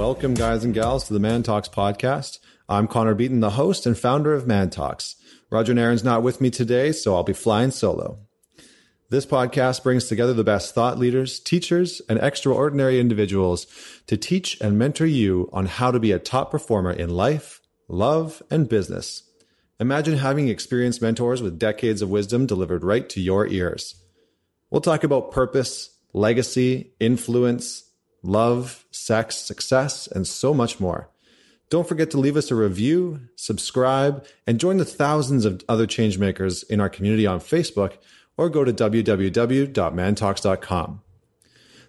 Welcome, guys and gals, to the Man Talks podcast. I'm Connor Beaton, the host and founder of Man Talks. Roger Naren's not with me today, so I'll be flying solo. This podcast brings together the best thought leaders, teachers, and extraordinary individuals to teach and mentor you on how to be a top performer in life, love, and business. Imagine having experienced mentors with decades of wisdom delivered right to your ears. We'll talk about purpose, legacy, influence, love, sex, success, and so much more. Don't forget to leave us a review, subscribe, and join the thousands of other changemakers in our community on Facebook or go to www.mantalks.com.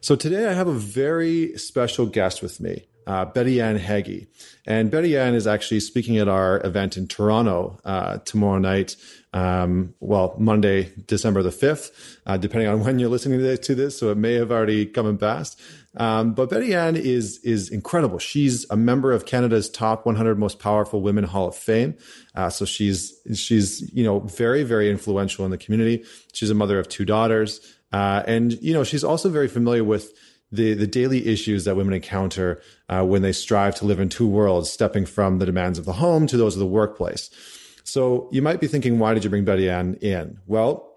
So today I have a very special guest with me uh, Betty Ann Heggie. And Betty Ann is actually speaking at our event in Toronto uh, tomorrow night. Um, well, Monday, December the 5th, uh, depending on when you're listening to this. So it may have already come and passed. Um, but Betty Ann is, is incredible. She's a member of Canada's top 100 most powerful women Hall of Fame. Uh, so she's, she's, you know, very, very influential in the community. She's a mother of two daughters. Uh, and, you know, she's also very familiar with the, the daily issues that women encounter uh, when they strive to live in two worlds, stepping from the demands of the home to those of the workplace. So you might be thinking, why did you bring Betty Ann in? Well,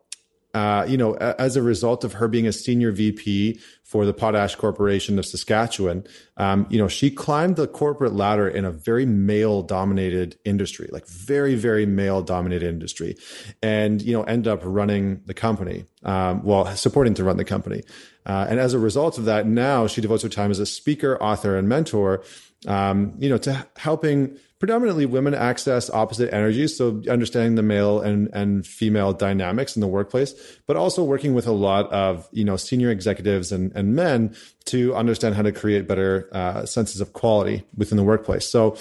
uh, you know, as a result of her being a senior VP for the Potash Corporation of Saskatchewan, um, you know, she climbed the corporate ladder in a very male dominated industry, like very, very male dominated industry, and, you know, ended up running the company, um, well, supporting to run the company. Uh, and as a result of that, now she devotes her time as a speaker, author, and mentor, um, you know, to helping predominantly women access opposite energies. So understanding the male and, and female dynamics in the workplace, but also working with a lot of, you know, senior executives and, and men to understand how to create better uh, senses of quality within the workplace. So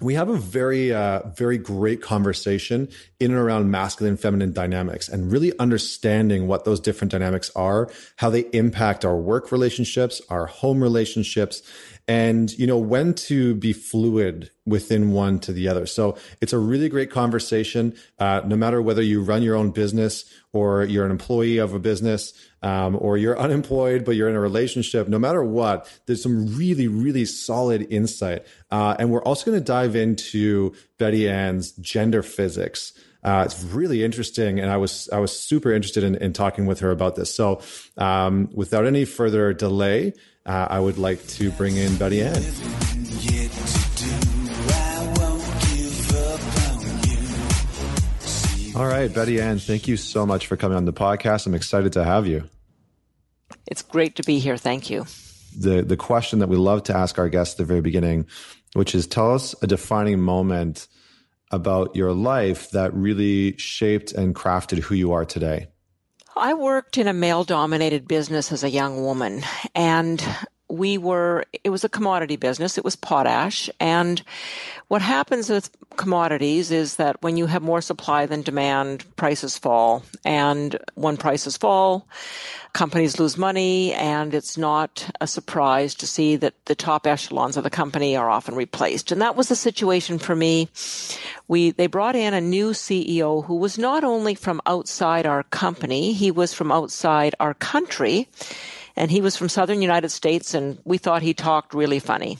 we have a very, uh, very great conversation in and around masculine feminine dynamics and really understanding what those different dynamics are, how they impact our work relationships, our home relationships, and you know when to be fluid within one to the other. So it's a really great conversation uh, no matter whether you run your own business or you're an employee of a business um, or you're unemployed but you're in a relationship no matter what there's some really really solid insight. Uh, and we're also going to dive into betty ann's gender physics. Uh, it's really interesting, and I was I was super interested in, in talking with her about this. So, um, without any further delay, uh, I would like to bring in Betty Ann. All right, Betty Ann, thank you so much for coming on the podcast. I'm excited to have you. It's great to be here. Thank you. The the question that we love to ask our guests at the very beginning, which is tell us a defining moment about your life that really shaped and crafted who you are today. I worked in a male dominated business as a young woman and we were, it was a commodity business. It was potash. And what happens with commodities is that when you have more supply than demand, prices fall. And when prices fall, companies lose money. And it's not a surprise to see that the top echelons of the company are often replaced. And that was the situation for me. We, they brought in a new CEO who was not only from outside our company, he was from outside our country and he was from southern United States, and we thought he talked really funny.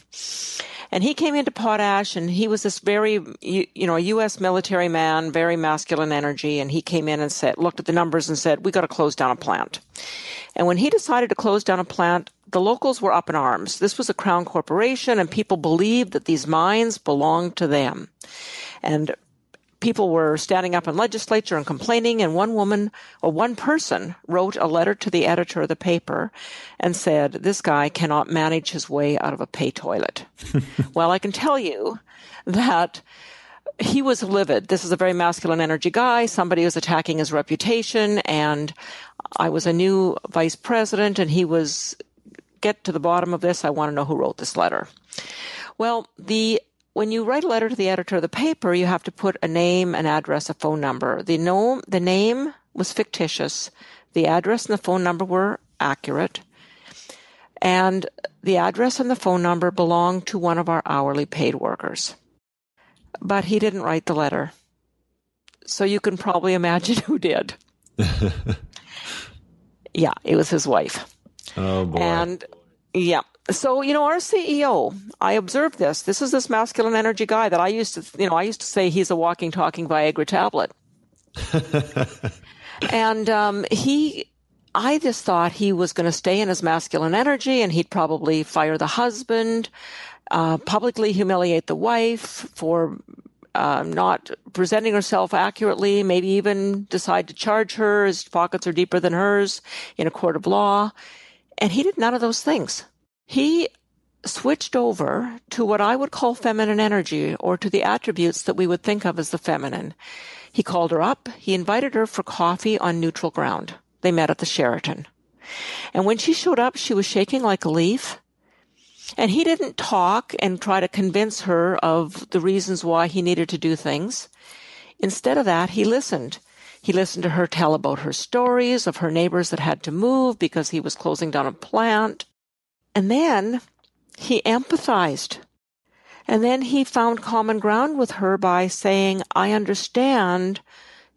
And he came into Potash, and he was this very, you know, a U.S. military man, very masculine energy, and he came in and said, looked at the numbers and said, "We got to close down a plant." And when he decided to close down a plant, the locals were up in arms. This was a crown corporation, and people believed that these mines belonged to them. And people were standing up in legislature and complaining and one woman or one person wrote a letter to the editor of the paper and said this guy cannot manage his way out of a pay toilet. Well i can tell you that he was livid. This is a very masculine energy guy. Somebody was attacking his reputation and i was a new vice president and he was get to the bottom of this. I want to know who wrote this letter. Well the when you write a letter to the editor of the paper, you have to put a name, an address, a phone number. The, no, the name was fictitious. The address and the phone number were accurate. And the address and the phone number belonged to one of our hourly paid workers. But he didn't write the letter. So you can probably imagine who did. yeah, it was his wife. Oh boy. And yeah, so you know our ceo i observed this this is this masculine energy guy that i used to you know i used to say he's a walking talking viagra tablet and um, he i just thought he was going to stay in his masculine energy and he'd probably fire the husband uh, publicly humiliate the wife for uh, not presenting herself accurately, maybe even decide to charge her. His pockets are deeper than hers in a court of law. And he did none of those things. He switched over to what I would call feminine energy or to the attributes that we would think of as the feminine. He called her up. He invited her for coffee on neutral ground. They met at the Sheraton. And when she showed up, she was shaking like a leaf. And he didn't talk and try to convince her of the reasons why he needed to do things. Instead of that, he listened. He listened to her tell about her stories of her neighbors that had to move because he was closing down a plant. And then he empathized. And then he found common ground with her by saying, I understand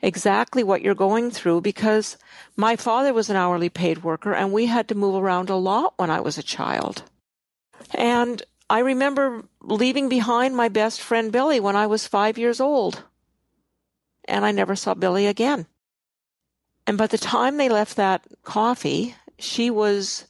exactly what you're going through because my father was an hourly paid worker and we had to move around a lot when I was a child. And I remember leaving behind my best friend Billy when I was five years old. And I never saw Billy again. And by the time they left that coffee, she was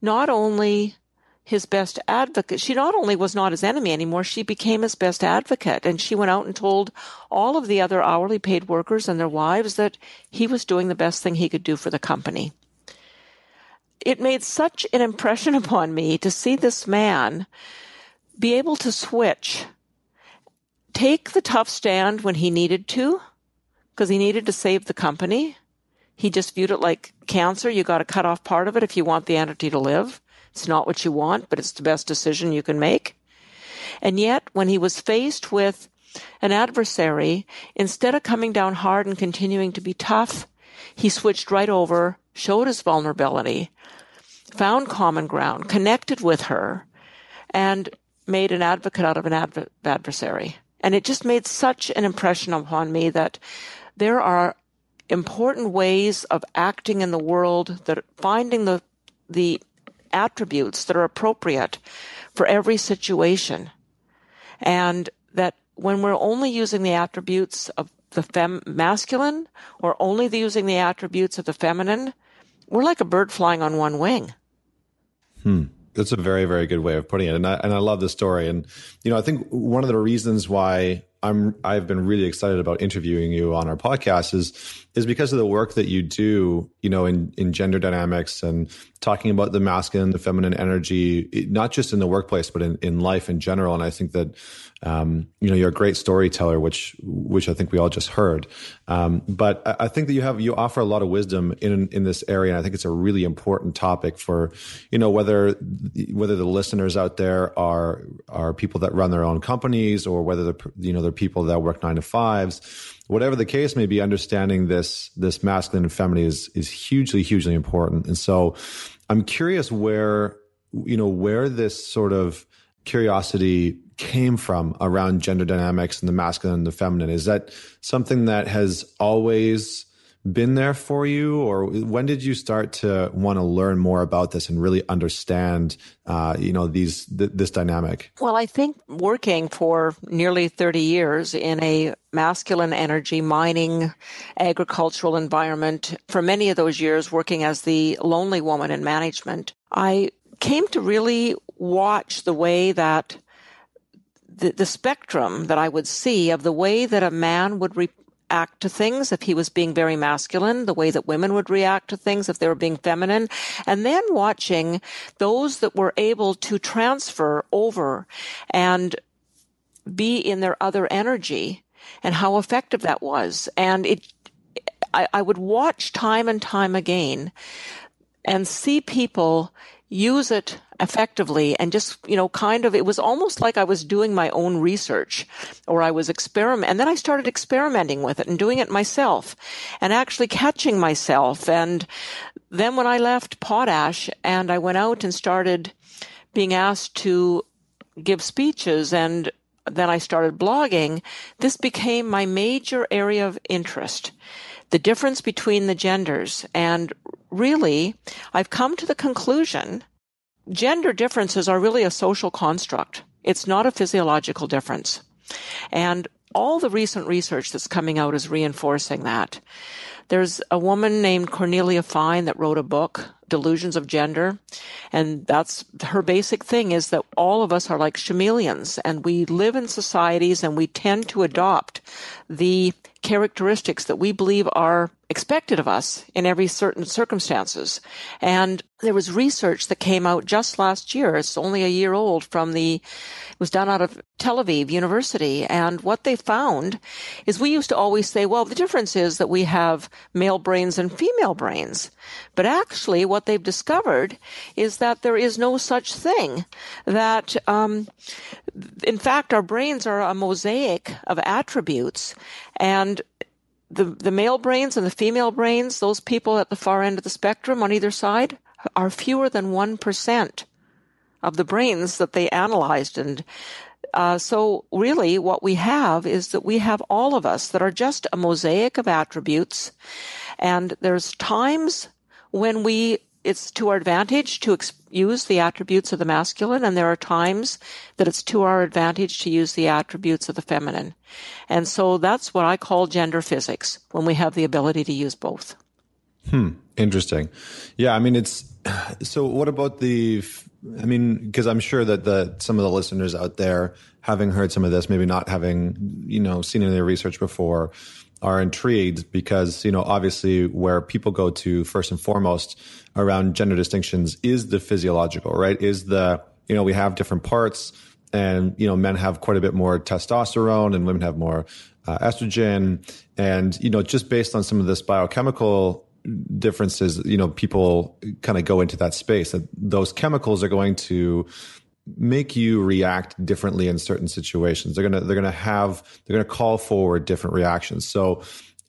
not only his best advocate. She not only was not his enemy anymore, she became his best advocate. And she went out and told all of the other hourly paid workers and their wives that he was doing the best thing he could do for the company it made such an impression upon me to see this man be able to switch, take the tough stand when he needed to, because he needed to save the company. He just viewed it like cancer. You got to cut off part of it if you want the entity to live. It's not what you want, but it's the best decision you can make. And yet, when he was faced with an adversary, instead of coming down hard and continuing to be tough, he switched right over, showed his vulnerability, found common ground, connected with her, and made an advocate out of an adv- adversary. And it just made such an impression upon me that there are important ways of acting in the world that finding the the attributes that are appropriate for every situation. And that when we're only using the attributes of the fem- masculine or only the using the attributes of the feminine, we're like a bird flying on one wing. Hmm. That's a very, very good way of putting it. And I, and I love the story. And, you know, I think one of the reasons why I'm, I've been really excited about interviewing you on our podcast is, is because of the work that you do, you know, in, in gender dynamics and talking about the masculine, the feminine energy, not just in the workplace, but in, in life in general. And I think that, um, you know, you're a great storyteller, which which I think we all just heard. Um, but I, think that you have you offer a lot of wisdom in in this area, and I think it's a really important topic for you know whether whether the listeners out there are are people that run their own companies or whether they're you know they're people that work nine to fives. Whatever the case may be, understanding this this masculine and feminine is is hugely hugely important. And so, I'm curious where you know where this sort of curiosity came from around gender dynamics and the masculine and the feminine. Is that something that has always been there for you, or when did you start to want to learn more about this and really understand, uh, you know, these th- this dynamic? Well, I think working for nearly thirty years in a masculine energy mining agricultural environment, for many of those years working as the lonely woman in management, I came to really watch the way that the, the spectrum that I would see of the way that a man would react to things if he was being very masculine, the way that women would react to things if they were being feminine, and then watching those that were able to transfer over and be in their other energy and how effective that was. And it, I, I would watch time and time again and see people use it effectively and just, you know, kind of, it was almost like I was doing my own research or I was experiment. And then I started experimenting with it and doing it myself and actually catching myself. And then when I left Potash and I went out and started being asked to give speeches and then I started blogging, this became my major area of interest the difference between the genders. And really, I've come to the conclusion gender differences are really a social construct. It's not a physiological difference. And all the recent research that's coming out is reinforcing that. There's a woman named Cordelia Fine that wrote a book, Delusions of Gender. And that's her basic thing is that all of us are like chameleons and we live in societies and we tend to adopt the characteristics that we believe are expected of us in every certain circumstances. And there was research that came out just last year. It's only a year old from the, it was done out of Tel Aviv University. And what they found is we used to always say, well, the difference is that we have male brains and female brains. But actually what they've discovered is that there is no such thing that, um, in fact, our brains are a mosaic of attributes and the, the male brains and the female brains, those people at the far end of the spectrum on either side, are fewer than 1% of the brains that they analyzed. And uh, so, really, what we have is that we have all of us that are just a mosaic of attributes. And there's times when we it's to our advantage to ex- use the attributes of the masculine, and there are times that it's to our advantage to use the attributes of the feminine. And so that's what I call gender physics when we have the ability to use both. Hmm. Interesting. Yeah. I mean, it's so. What about the? I mean, because I'm sure that the some of the listeners out there, having heard some of this, maybe not having you know seen any research before, are intrigued because you know obviously where people go to first and foremost around gender distinctions is the physiological right? Is the you know we have different parts and you know men have quite a bit more testosterone and women have more uh, estrogen. And you know just based on some of this biochemical differences you know people kind of go into that space. That those chemicals are going to make you react differently in certain situations. They're gonna they're gonna have they're gonna call forward different reactions. So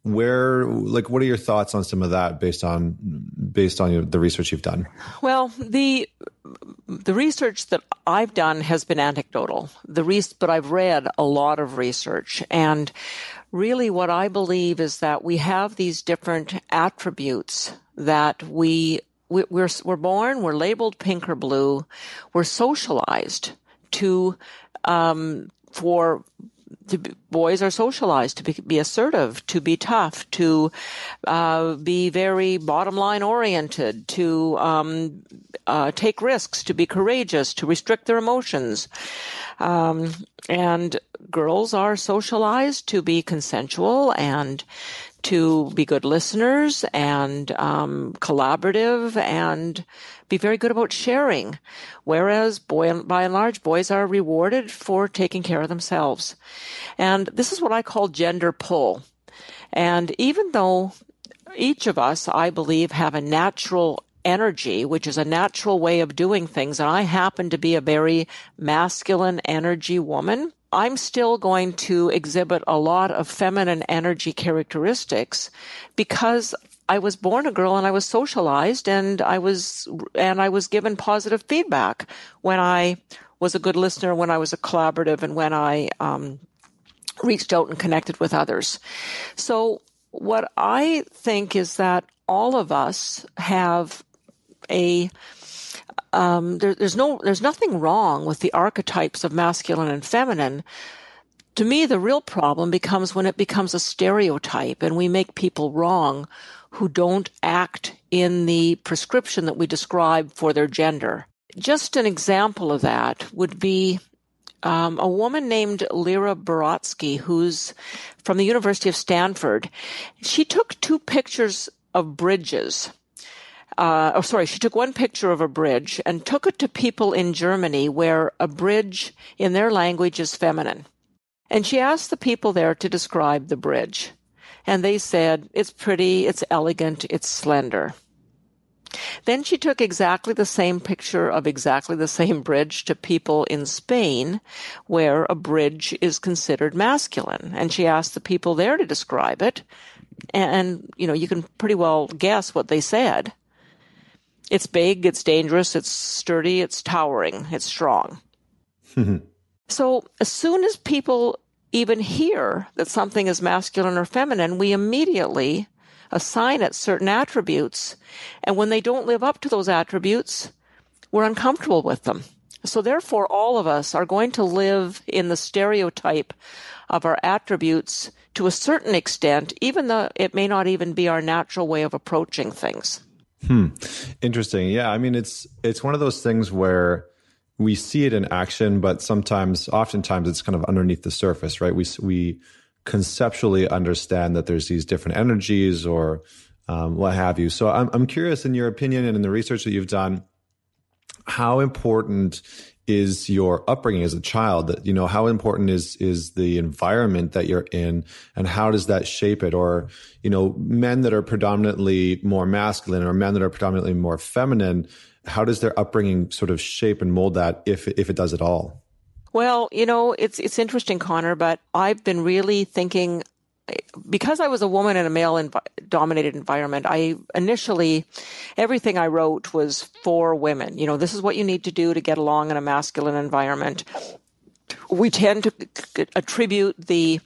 where like what are your thoughts on some of that based on based on the research you've done well the the research that i've done has been anecdotal the re- but i've read a lot of research and really what i believe is that we have these different attributes that we we're, we're born, we're labeled pink or blue, we're socialized to, um, for to be, boys are socialized to be, be, assertive, to be tough, to uh, be very bottom line oriented, to um, uh, take risks, to be courageous, to restrict their emotions. Um, and girls are socialized to be consensual and to be good listeners and um, collaborative and be very good about sharing. Whereas, boy, by and large, boys are rewarded for taking care of themselves. And this is what I call gender pull. And even though each of us, I believe, have a natural energy, which is a natural way of doing things, and I happen to be a very masculine energy woman, I'm still going to exhibit a lot of feminine energy characteristics because I was born a girl and I was socialized and I was and I was given positive feedback when I was a good listener, when I was a collaborative, and when I um, reached out and connected with others. So what I think is that all of us have a um, there, there's no there's nothing wrong with the archetypes of masculine and feminine. To me, the real problem becomes when it becomes a stereotype and we make people wrong who don't act in the prescription that we describe for their gender. Just an example of that would be um, a woman named Lera Boroditsky, who's from the University of Stanford. She took two pictures of bridges uh, oh, sorry, she took one picture of a bridge and took it to people in Germany where a bridge in their language is feminine. And she asked the people there to describe the bridge. And they said, it's pretty, it's elegant, it's slender. Then she took exactly the same picture of exactly the same bridge to people in Spain, where a bridge is considered masculine. And she asked the people there to describe it. And, you know, you can pretty well guess what they said. It's big, it's dangerous, it's sturdy, it's towering, it's strong. so as soon as people even hear that something is masculine or feminine, we immediately assign it certain attributes. And when they don't live up to those attributes, we're uncomfortable with them. So therefore, all of us are going to live in the stereotype of our attributes to a certain extent, even though it may not even be our natural way of approaching things. Hmm. Interesting. Yeah. I mean, it's, it's one of those things where we see it in action, but sometimes, oftentimes it's kind of underneath the surface, right? We, we conceptually understand that there's these different energies or um, what have you. So I'm, I'm curious in your opinion and in the research that you've done, how important is your upbringing as a child that you know how important is is the environment that you're in and how does that shape it? Or you know men that are predominantly more masculine or men that are predominantly more feminine how does their upbringing sort of shape and mold that if if it does at all? Well you know it's it's interesting connor but i've been really thinking because I was a woman in a male env- dominated environment, I initially, everything I wrote was for women. You know, this is what you need to do to get along in a masculine environment. We tend to attribute the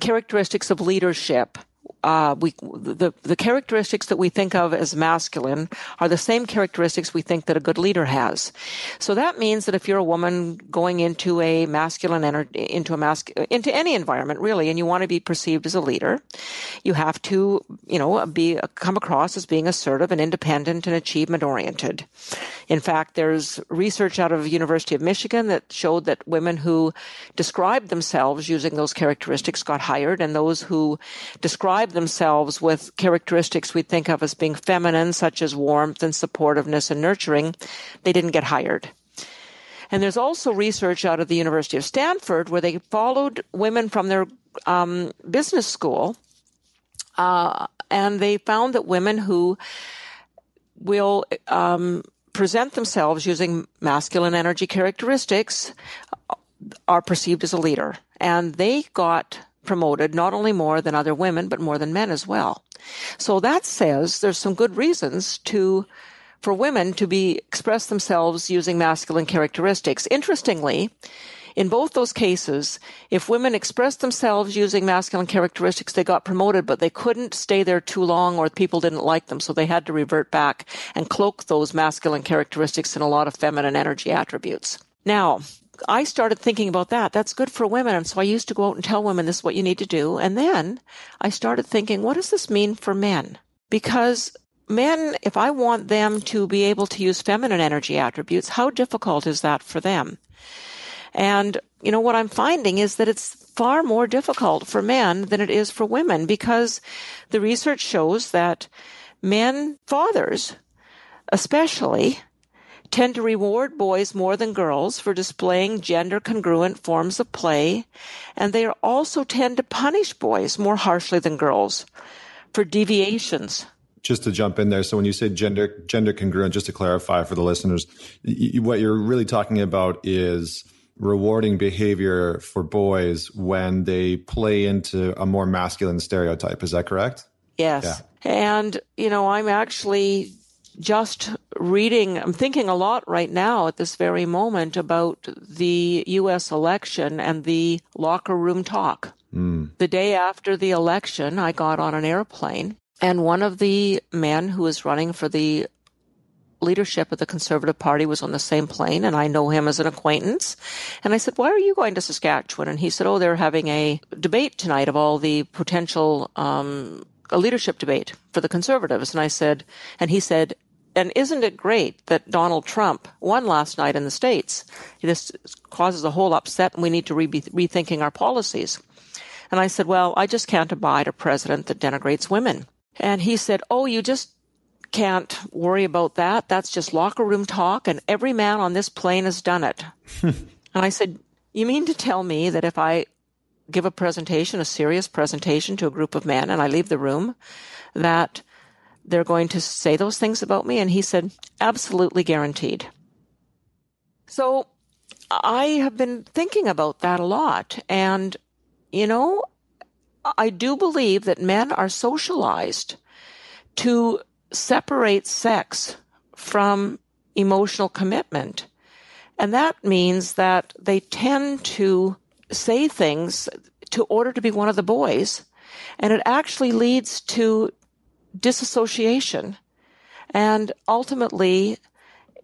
characteristics of leadership uh, we the the characteristics that we think of as masculine are the same characteristics we think that a good leader has. So that means that if you're a woman going into a masculine energy, into a mas- into any environment really, and you want to be perceived as a leader, you have to you know be come across as being assertive and independent and achievement oriented. In fact, there's research out of University of Michigan that showed that women who described themselves using those characteristics got hired, and those who described describe themselves with characteristics we think of as being feminine, such as warmth and supportiveness and nurturing, they didn't get hired. And there's also research out of the University of Stanford where they followed women from their um, business school, uh, and they found that women who will um, present themselves using masculine energy characteristics are perceived as a leader. And they got promoted not only more than other women, but more than men as well. So that says there's some good reasons to for women to be express themselves using masculine characteristics. Interestingly, in both those cases, if women expressed themselves using masculine characteristics, they got promoted, but they couldn't stay there too long or people didn't like them, so they had to revert back and cloak those masculine characteristics in a lot of feminine energy attributes. Now, I started thinking about that. That's good for women. And so I used to go out and tell women this is what you need to do. And then I started thinking, what does this mean for men? Because men, if I want them to be able to use feminine energy attributes, how difficult is that for them? And, you know, what I'm finding is that it's far more difficult for men than it is for women because the research shows that men, fathers, especially, tend to reward boys more than girls for displaying gender congruent forms of play, and they also tend to punish boys more harshly than girls for deviations. Just to jump in there, so when you say gender gender congruent, just to clarify for the listeners, what you're really talking about is rewarding behavior for boys when they play into a more masculine stereotype. Is that correct? Yes. Yeah. And, you know, I'm actually just reading, I'm thinking a lot right now at this very moment about the U.S. election and the locker room talk. Mm. The day after the election, I got on an airplane, and one of the men who was running for the leadership of the Conservative Party was on the same plane, and I know him as an acquaintance. And I said, Why are you going to Saskatchewan? And he said, Oh, they're having a debate tonight of all the potential. Um, a leadership debate for the conservatives. And I said, and he said, and isn't it great that Donald Trump won last night in the States? This causes a whole upset and we need to re- be rethinking our policies. And I said, well, I just can't abide a president that denigrates women. And he said, oh, you just can't worry about that. That's just locker room talk and every man on this plane has done it. and I said, you mean to tell me that if I give a presentation, a serious presentation to a group of men and I leave the room, that they're going to say those things about me? And he said, absolutely guaranteed. So I have been thinking about that a lot. And, you know, I do believe that men are socialized to separate sex from emotional commitment. And that means that they tend to say things to order to be one of the boys. And it actually leads to disassociation. And ultimately,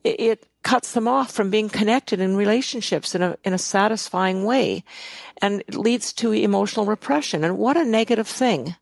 it, cuts them off from being connected in relationships in a, in a satisfying way. And it leads to emotional repression. And what a negative thing.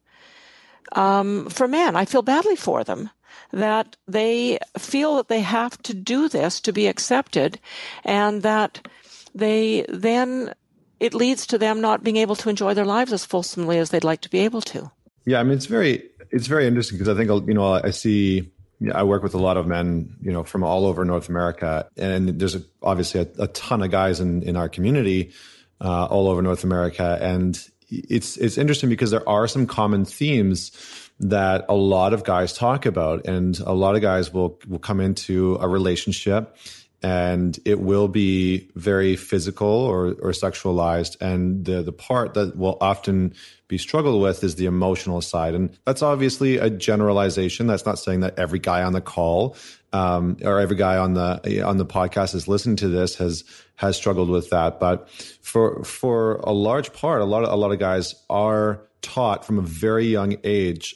Um, for men, I feel badly for them that they feel that they have to do this to be accepted and that they then it leads to them not being able to enjoy their lives as fulsomely as they'd like to be able to. Yeah, I mean it's very it's very interesting because I think you know I see I work with a lot of men, you know, from all over North America, and there's obviously a, a, ton of guys in in our community uh, all over North America, and it's it's interesting because there are some common themes that a lot of guys talk about, and a lot of guys will will come into a relationship and it will be very physical or, or sexualized. And the, the part that will often be struggled with is the emotional side. And that's obviously a generalization. That's not saying that every guy on the call um, or every guy on the on the podcast is listening to this has has struggled with that. But for for a large part, a lot of a lot of guys are taught from a very young age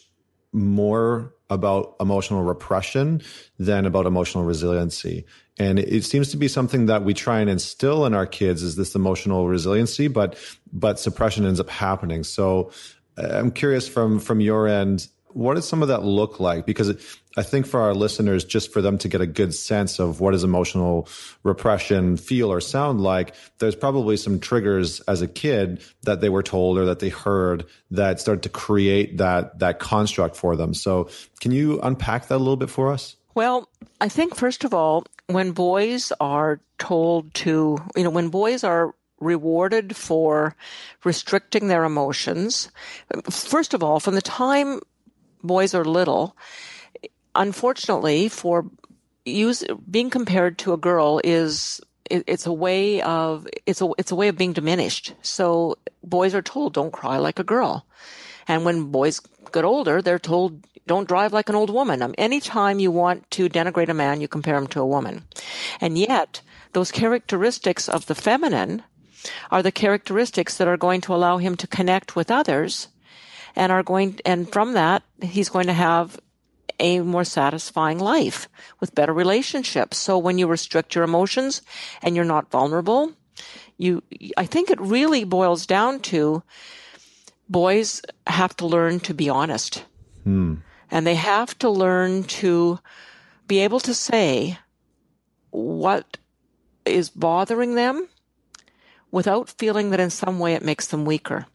more about emotional repression than about emotional resiliency. And it seems to be something that we try and instill in our kids is this emotional resiliency, but, but suppression ends up happening. So uh, I'm curious from, from your end, what does some of that look like? Because I think for our listeners, just for them to get a good sense of what does emotional repression feel or sound like, there's probably some triggers as a kid that they were told or that they heard that started to create that, that construct for them. So can you unpack that a little bit for us? Well, I think first of all, when boys are told to, you know, when boys are rewarded for restricting their emotions, first of all, from the time boys are little, unfortunately, for use being compared to a girl is it's a way of it's a it's a way of being diminished. So boys are told don't cry like a girl, and when boys get older, they're told don't drive like an old woman. Um, anytime you want to denigrate a man, you compare him to a woman. And yet, those characteristics of the feminine are the characteristics that are going to allow him to connect with others and are going, and from that, he's going to have a more satisfying life with better relationships. So when you restrict your emotions and you're not vulnerable, you, I think it really boils down to boys have to learn to be honest. Hmm. And they have to learn to be able to say what is bothering them without feeling that in some way it makes them weaker.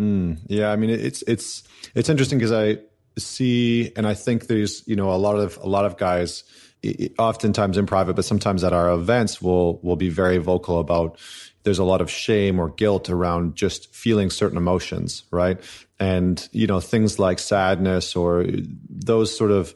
Mm, yeah, I mean it's it's it's interesting because I see and I think there's you know a lot of a lot of guys oftentimes in private but sometimes at our events will will be very vocal about there's a lot of shame or guilt around just feeling certain emotions, right? And, you know, things like sadness or those sort of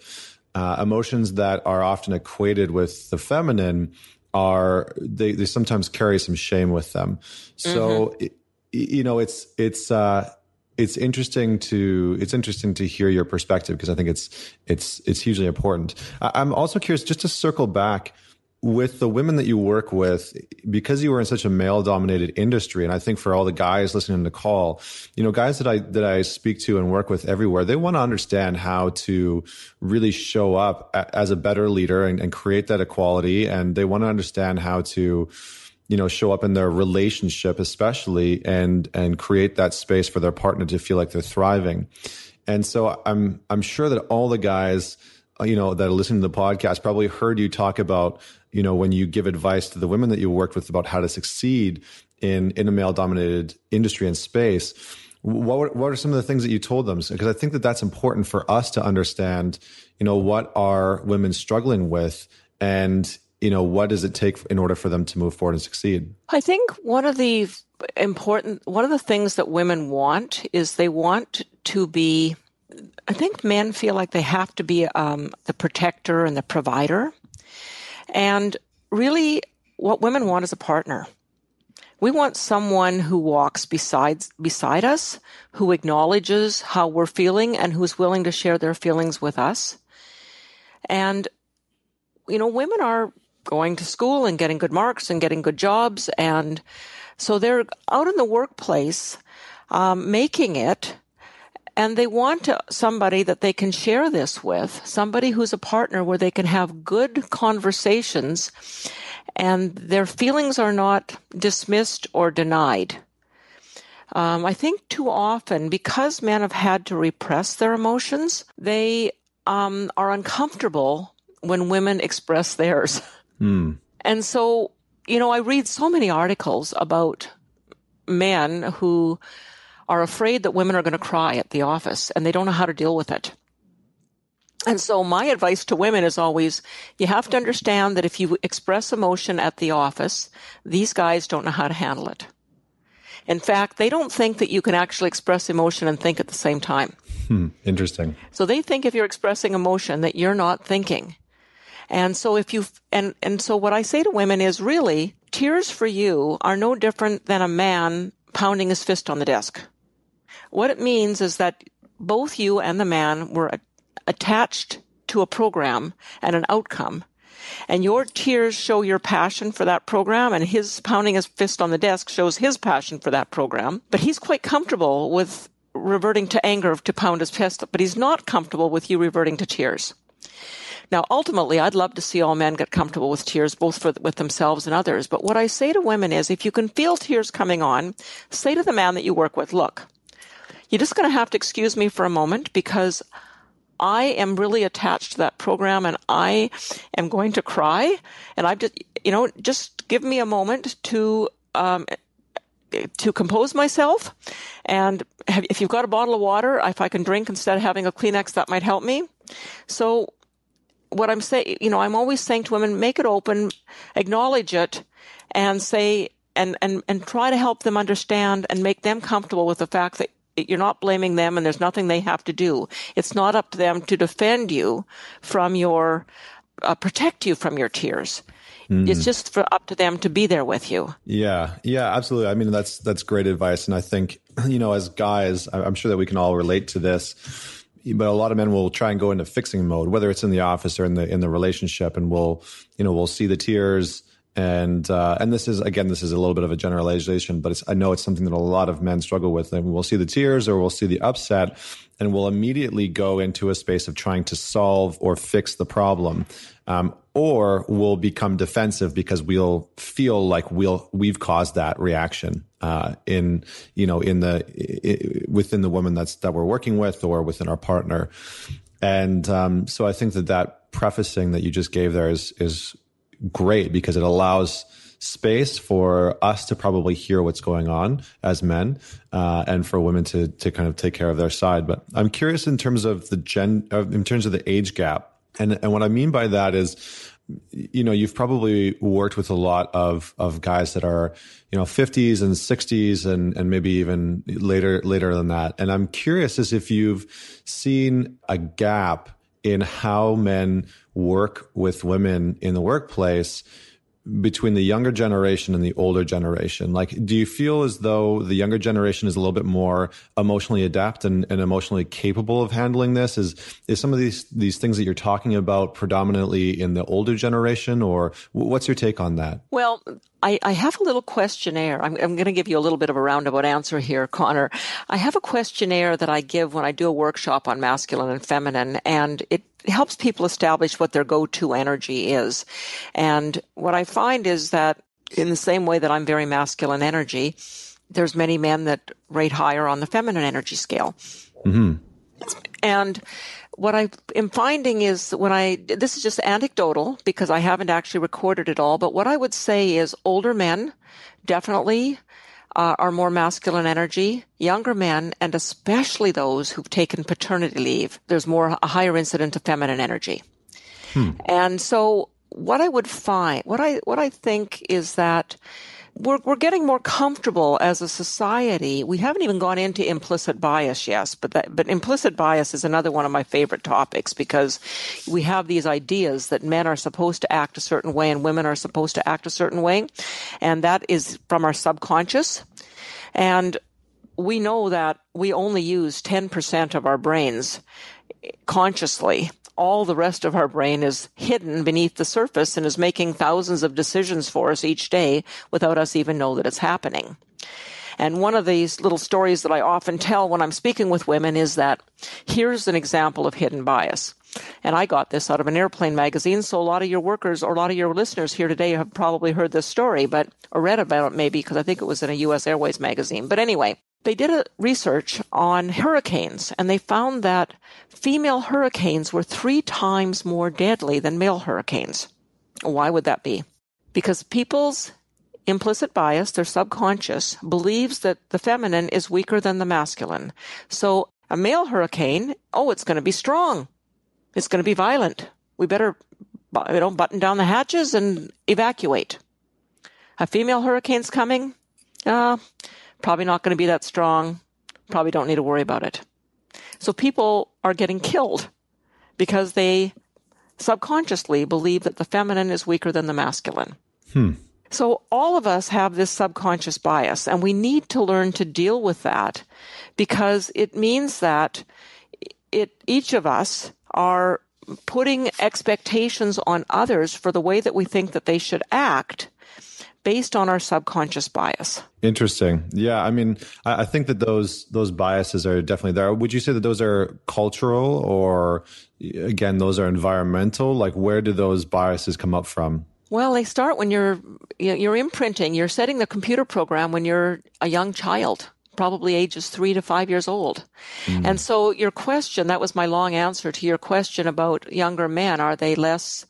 uh, emotions that are often equated with the feminine are, they, they sometimes carry some shame with them. So, mm-hmm. it, you know, it's, it's, uh, it's interesting to it's interesting to hear your perspective because I think it's it's it's hugely important. I'm also curious just to circle back with the women that you work with, because you were in such a male dominated industry, and I think for all the guys listening to the call, you know, guys that I, that I speak to and work with everywhere, they want to understand how to really show up as a better leader and, and create that equality. And they want to understand how to, you know, show up in their relationship, especially and, and create that space for their partner to feel like they're thriving. And so I'm, I'm sure that all the guys, you know, that are listening to the podcast probably heard you talk about you know, when you give advice to the women that you worked with about how to succeed in in a male dominated industry and space, what what are some of the things that you told them? Because I think that that's important for us to understand. You know, what are women struggling with, and you know, what does it take in order for them to move forward and succeed? I think one of the important one of the things that women want is they want to be I think men feel like they have to be um, the protector and the provider. And really, what women want is a partner. We want someone who walks besides, beside us, who acknowledges how we're feeling and who's willing to share their feelings with us. And, you know, women are going to school and getting good marks and getting good jobs. And so they're out in the workplace, um, making it and they want somebody that they can share this with, somebody who's a partner where they can have good conversations and their feelings are not dismissed or denied. Um, I think too often, because men have had to repress their emotions, they um, are uncomfortable when women express theirs. Mm. And so, you know, I read so many articles about men who are afraid that women are going to cry at the office and they don't know how to deal with it. And so my advice to women is always, you have to understand that if you express emotion at the office, these guys don't know how to handle it. In fact, they don't think that you can actually express emotion and think at the same time. Hmm, interesting. So they think if you're expressing emotion that you're not thinking. And so if you, and, and so what I say to women is really, tears for you are no different than a man pounding his fist on the desk. What it means is that both you and the man were attached to a program and an outcome. And your tears show your passion for that program, and his pounding his fist on the desk shows his passion for that program. But he's quite comfortable with reverting to anger to pound his fist, but he's not comfortable with you reverting to tears. Now, ultimately, I'd love to see all men get comfortable with tears, both for, with themselves and others. But what I say to women is, if you can feel tears coming on, say to the man that you work with, look, you're just going to have to excuse me for a moment because I am really attached to that program and I am going to cry. And I've just, you know, just give me a moment to, um, to compose myself. And if you've got a bottle of water, if I can drink instead of having a Kleenex, that might help me. So what I'm saying, you know, I'm always saying to women, make it open, acknowledge it, and say, and, and, and try to help them understand and make them comfortable with the fact that you're not blaming them and there's nothing they have to do. It's not up to them to defend you from your, uh, protect you from your tears. Mm. It's just for up to them to be there with you. Yeah, yeah, absolutely. I mean, that's that's great advice, and I think you know, as guys, I'm sure that we can all relate to this. But a lot of men will try and go into fixing mode, whether it's in the office or in the in the relationship, and we'll you know we'll see the tears and uh, and this is again this is a little bit of a generalization, but I know it's something that a lot of men struggle with. And we'll see the tears or we'll see the upset, and we'll immediately go into a space of trying to solve or fix the problem, um, or we'll become defensive because we'll feel like we'll we've caused that reaction uh, in you know in the within the woman that's that we're working with or within our partner, and um, so I think that that prefacing that you just gave there is is great because it allows space for us to probably hear what's going on as men uh, and for women to to kind of take care of their side. But i'm curious in terms of the gen in terms of the age gap. And and what i mean by that is you know you've probably worked with a lot of of guys that are you know 50s and 60s and and maybe even later later than that. And i'm curious as if you've seen a gap in how men work with women in the workplace between the younger generation and the older generation? Like, do you feel as though the younger generation is a little bit more emotionally adept and, and, emotionally capable of handling this? Is is some of these these things that you're talking about predominantly in the older generation, or what's your take on that? Well, I, I have a little questionnaire. I'm, I'm going to give you a little bit of a roundabout answer here, Connor. I have a questionnaire that I give when I do a workshop on masculine and feminine, and it helps people establish what their go-to energy is. And what I find is that in the same way that I'm very masculine energy, there's many men that rate higher on the feminine energy scale. Mm-hmm. And what I am finding is when I, this is just anecdotal because I haven't actually recorded it all, but what I would say is older men definitely uh, are more masculine energy. Younger men, and especially those who've taken paternity leave, there's more, a higher incident of feminine energy. Hmm. And so what I would find, what I, what I think is that we're, we're getting more comfortable as a society. We haven't even gone into implicit bias yet, but that, but implicit bias is another one of my favorite topics because we have these ideas that men are supposed to act a certain way and women are supposed to act a certain way. And that is from our subconscious. And we know that we only use 10% of our brains consciously all the rest of our brain is hidden beneath the surface and is making thousands of decisions for us each day without us even know that it's happening. And one of these little stories that I often tell when I'm speaking with women is that here's an example of hidden bias. And I got this out of an airplane magazine. So a lot of your workers or a lot of your listeners here today have probably heard this story, but or read about it maybe because I think it was in a U.S. Airways magazine. But anyway, they did a research on hurricanes and they found that female hurricanes were three times more deadly than male hurricanes. Why would that be? Because people's implicit bias, their subconscious, believes that the feminine is weaker than the masculine. So a male hurricane, oh, it's going to be strong. It's going to be violent. We better, you know, button down the hatches and evacuate. A female hurricane's coming. Uh, probably not going to be that strong. Probably don't need to worry about it. So people are getting killed because they subconsciously believe that the feminine is weaker than the masculine. Hmm. So all of us have this subconscious bias and we need to learn to deal with that because it means that it, each of us are putting expectations on others for the way that we think that they should act based on our subconscious bias. Interesting. Yeah, I mean, I, I, think that those those biases are definitely there. Would you say that those are cultural, or again, those are environmental? Like, where do those biases come up from? Well, they start when you're you're imprinting. You're setting the computer program when you're a young child probably ages three to five years old. Mm. And so your question, that was my long answer to your question about younger men. Are they less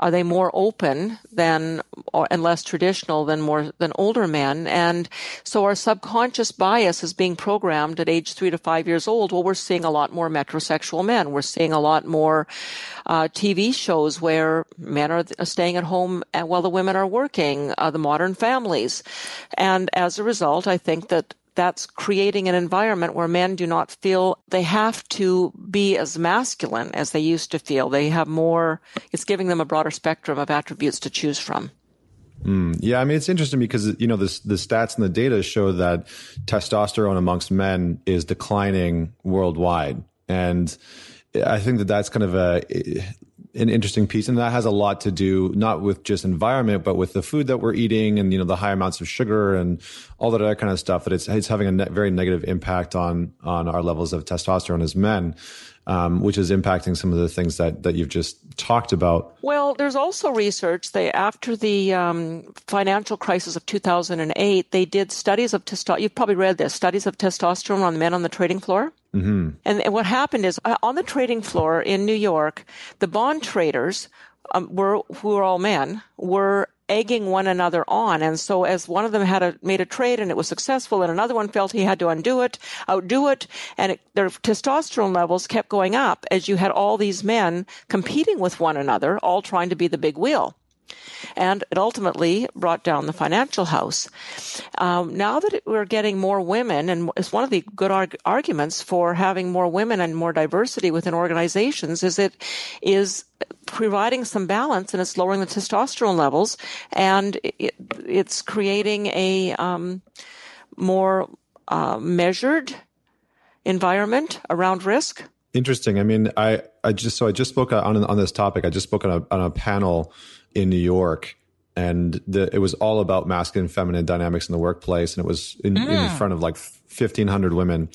are they more open than or, and less traditional than more than older men? And so our subconscious bias is being programmed at age three to five years old. Well, we're seeing a lot more metrosexual men. We're seeing a lot more uh, TV shows where men are staying at home while the women are working. Uh, the modern families, and as a result, I think that that's creating an environment where men do not feel they have to be as masculine as they used to feel. They have more, it's giving them a broader spectrum of attributes to choose from. Mm, yeah, I mean it's interesting because you know the the stats and the data show that testosterone amongst men is declining worldwide, and I think that that's kind of a an interesting piece, and that has a lot to do not with just environment, but with the food that we're eating, and you know the high amounts of sugar and all that other kind of stuff. That it's it's having a ne- very negative impact on on our levels of testosterone as men um, which is impacting some of the things that, that you've just talked about. Well, there's also research. They after the um, financial crisis of 2008, they did studies of testosterone. You've probably read this studies of testosterone on the men on the trading floor. Mm-hmm. And, and what happened is uh, on the trading floor in New York, the bond traders um, were who were all men were egging one another on. And so as one of them had a, made a trade and it was successful and another one felt he had to undo it, outdo it, and it, their testosterone levels kept going up as you had all these men competing with one another, all trying to be the big wheel and it ultimately brought down the financial house. Um, now that we're getting more women, and it's one of the good arg- arguments for having more women and more diversity within organizations, is it is providing some balance and it's lowering the testosterone levels, and it, it's creating a um, more uh, measured environment around risk. Interesting. I mean, I, I just so I just spoke on on this topic. I just spoke on a on a panel in New York, and the, it was all about masculine and feminine dynamics in the workplace, and it was in, mm. in front of like fifteen hundred women,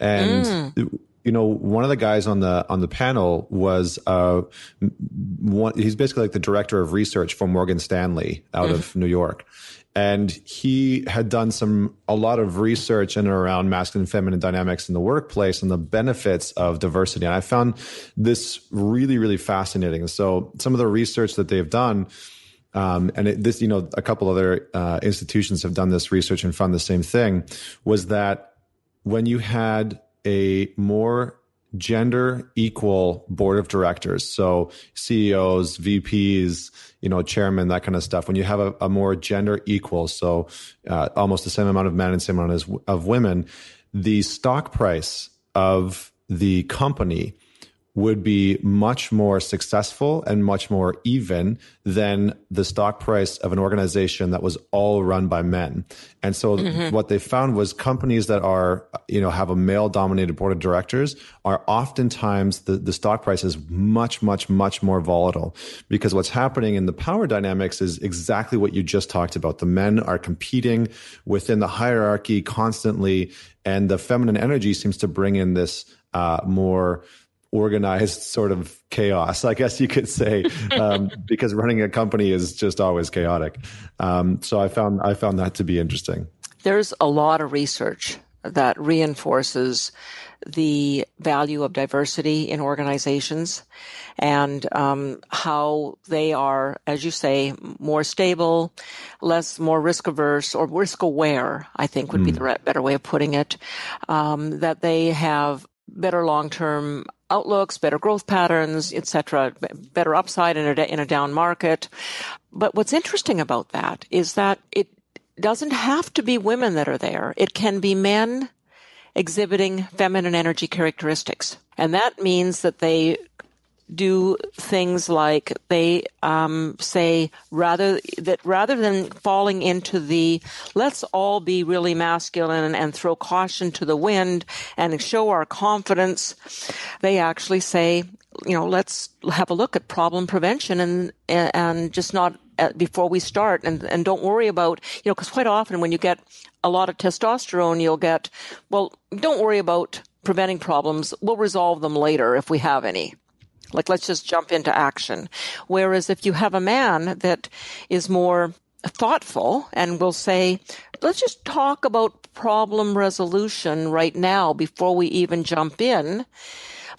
and. Mm. You know, one of the guys on the on the panel was uh, one. He's basically like the director of research for Morgan Stanley out mm. of New York, and he had done some a lot of research in and around masculine and feminine dynamics in the workplace and the benefits of diversity. And i found this really really fascinating. So some of the research that they've done um, and it, this you know a couple other uh, institutions have done this research and found the same thing was that when you had a more gender equal board of directors. So CEOs, VPs, you know, chairman, that kind of stuff. When you have a, a more gender equal, so uh, almost the same amount of men and same amount of women, the stock price of the company would be much more successful and much more even than the stock price of an organization that was all run by men. And so mm-hmm. what they found was companies that are, you know, have a male dominated board of directors are oftentimes the, the stock price is much, much, much more volatile because what's happening in the power dynamics is exactly what you just talked about. The men are competing within the hierarchy constantly and the feminine energy seems to bring in this uh, more organized sort of chaos, I guess you could say, um, because running a company is just always chaotic. Um, so I found I found that to be interesting. There's a lot of research that reinforces the value of diversity in organizations and um, how they are, as you say, more stable, less, more risk averse or risk aware, I think would mm. be the hmm. better way of putting it. Um, that they have better long-term outlooks, better growth patterns, etc., better upside in a, in a down market. But what's interesting about that is that it doesn't have to be women that are there. It can be men exhibiting feminine energy characteristics. And that means that they do things like they um, say rather that rather than falling into the let's all be really masculine and, and throw caution to the wind and show our confidence, they actually say you know let's have a look at problem prevention and and just not uh, before we start. And and don't worry about you know because quite often when you get a lot of testosterone you'll get well don't worry about preventing problems. We'll resolve them later if we have any like, let's just jump into action. Whereas if you have a man that is more thoughtful and will say, let's just talk about problem resolution right now before we even jump in.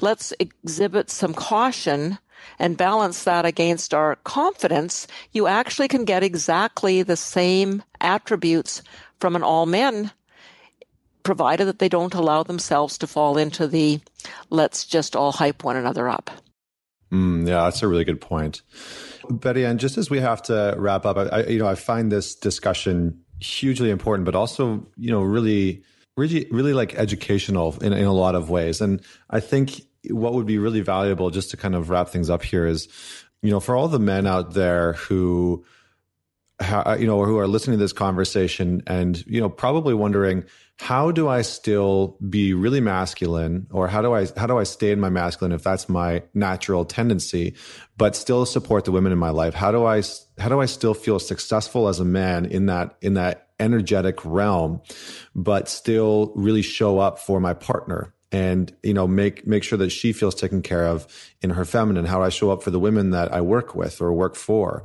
Let's exhibit some caution and balance that against our confidence. You actually can get exactly the same attributes from an all men provided that they don't allow themselves to fall into the let's just all hype one another up. Mm, yeah, that's a really good point, Betty. And just as we have to wrap up, I, you know, I find this discussion hugely important, but also, you know, really, really, really like educational in, in a lot of ways. And I think what would be really valuable, just to kind of wrap things up here, is, you know, for all the men out there who, you know, who are listening to this conversation and you know, probably wondering how do I still be really masculine or how do I how do I stay in my masculine if that's my natural tendency but still support the women in my life? How do I how do I still feel successful as a man in that in that energetic realm but still really show up for my partner and you know make make sure that she feels taken care of in her feminine? How do I show up for the women that I work with or work for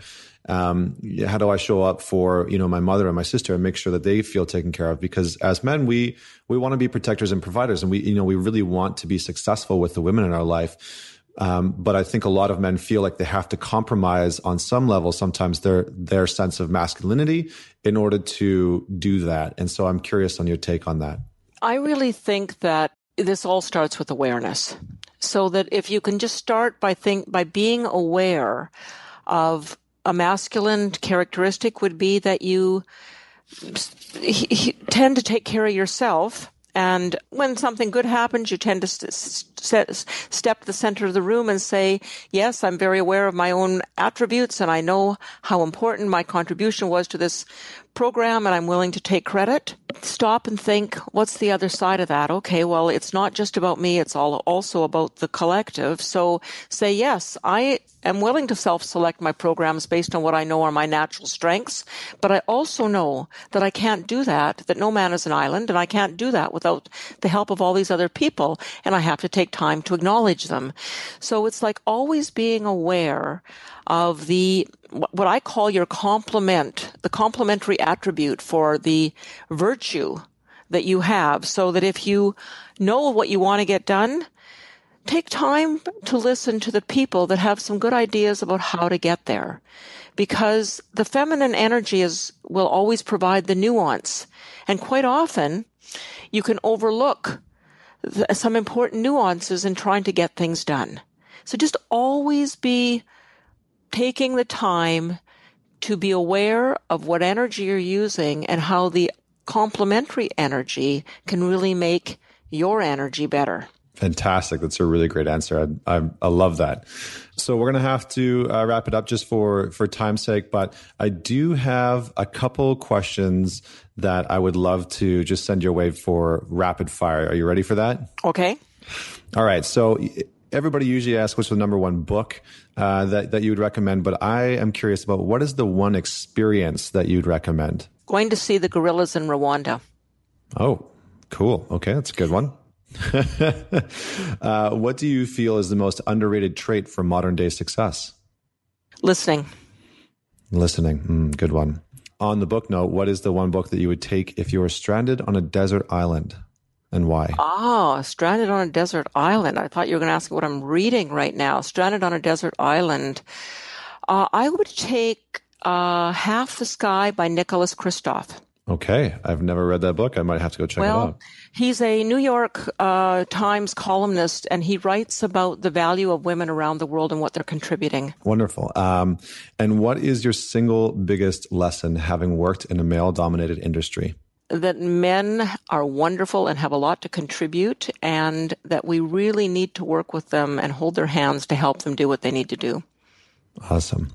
um, how do I show up for you know my mother and my sister and make sure that they feel taken care of? Because as men, we we want to be protectors and providers, and we you know we really want to be successful with the women in our life. Um, but I think a lot of men feel like they have to compromise on some level sometimes their their sense of masculinity in order to do that. And so I'm curious on your take on that. I really think that this all starts with awareness. So that if you can just start by think by being aware of a masculine characteristic would be that you tend to take care of yourself. And when something good happens, you tend to st- st- step to the center of the room and say, yes, I'm very aware of my own attributes and I know how important my contribution was to this program and I'm willing to take credit. Stop and think, what's the other side of that? Okay, well, it's not just about me. It's all also about the collective. So say, yes, I am willing to self-select my programs based on what I know are my natural strengths, but I also know that I can't do that, that no man is an island, and I can't do that without the help of all these other people, and I have to take time to acknowledge them. So it's like always being aware of the what I call your complement, the complementary attribute for the virtue that you have, so that if you know what you want to get done, take time to listen to the people that have some good ideas about how to get there. Because the feminine energy is, will always provide the nuance. And quite often, you can overlook the, some important nuances in trying to get things done. So just always be taking the time to be aware of what energy you're using and how the complementary energy can really make your energy better. Fantastic. That's a really great answer. I, I, I love that. So we're going to have to uh, wrap it up just for, for time's sake, but I do have a couple questions that I would love to just send your way for rapid fire. Are you ready for that? Okay. All right. So everybody usually asks what's the number one book uh, that, that you would recommend, but I am curious about what is the one experience that you'd recommend? Going to see the gorillas in Rwanda. Oh, cool. Okay. That's a good one. uh, what do you feel is the most underrated trait for modern day success? Listening. Listening. Mm, good one. On the book note, what is the one book that you would take if you were stranded on a desert island? And why? Oh, stranded on a desert island. I thought you were going to ask what I'm reading right now. Stranded on a desert island. Uh, I would take uh, Half the Sky by Nicholas Kristof. Okay, I've never read that book. I might have to go check well, it out. He's a New York uh, Times columnist, and he writes about the value of women around the world and what they're contributing. Wonderful. Um, and what is your single biggest lesson having worked in a male dominated industry? That men are wonderful and have a lot to contribute, and that we really need to work with them and hold their hands to help them do what they need to do. Awesome.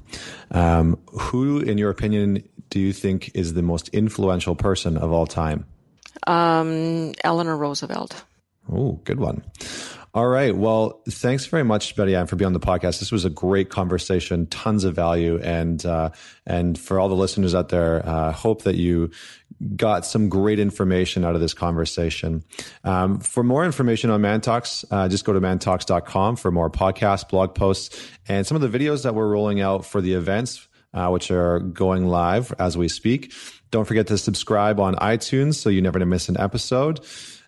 Um, who, in your opinion, do you think is the most influential person of all time? Um, Eleanor Roosevelt. Oh, good one. All right. Well, thanks very much, Betty Ann, for being on the podcast. This was a great conversation, tons of value, and uh, and for all the listeners out there, uh, hope that you got some great information out of this conversation. Um, for more information on ManTalks, uh, just go to mantalks.com for more podcasts, blog posts, and some of the videos that we're rolling out for the events uh, which are going live as we speak. Don't forget to subscribe on iTunes so you never miss an episode.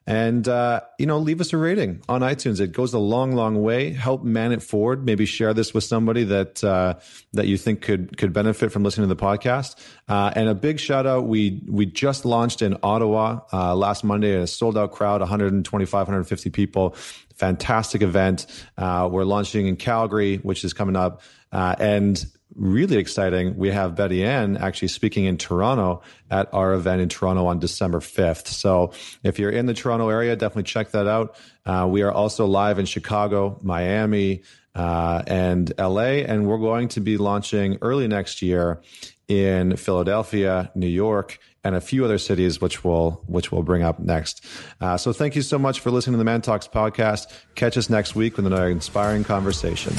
And, uh, you know, leave us a rating on iTunes. It goes a long, long way. Help man it forward. Maybe share this with somebody that, uh, that you think could, could benefit from listening to the podcast. Uh, and a big shout out. We, we just launched in Ottawa, uh, last Monday, a sold out crowd, 125, 150 people. Fantastic event. Uh, we're launching in Calgary, which is coming up. Uh, and really exciting, we have Betty Ann actually speaking in Toronto at our event in Toronto on December 5th. So if you're in the Toronto area, definitely check that out. Uh, we are also live in Chicago, Miami, uh, and LA, and we're going to be launching early next year in Philadelphia, New York, and a few other cities, which we'll which we'll bring up next. Uh, so thank you so much for listening to the Man Talks podcast. Catch us next week with another inspiring conversation.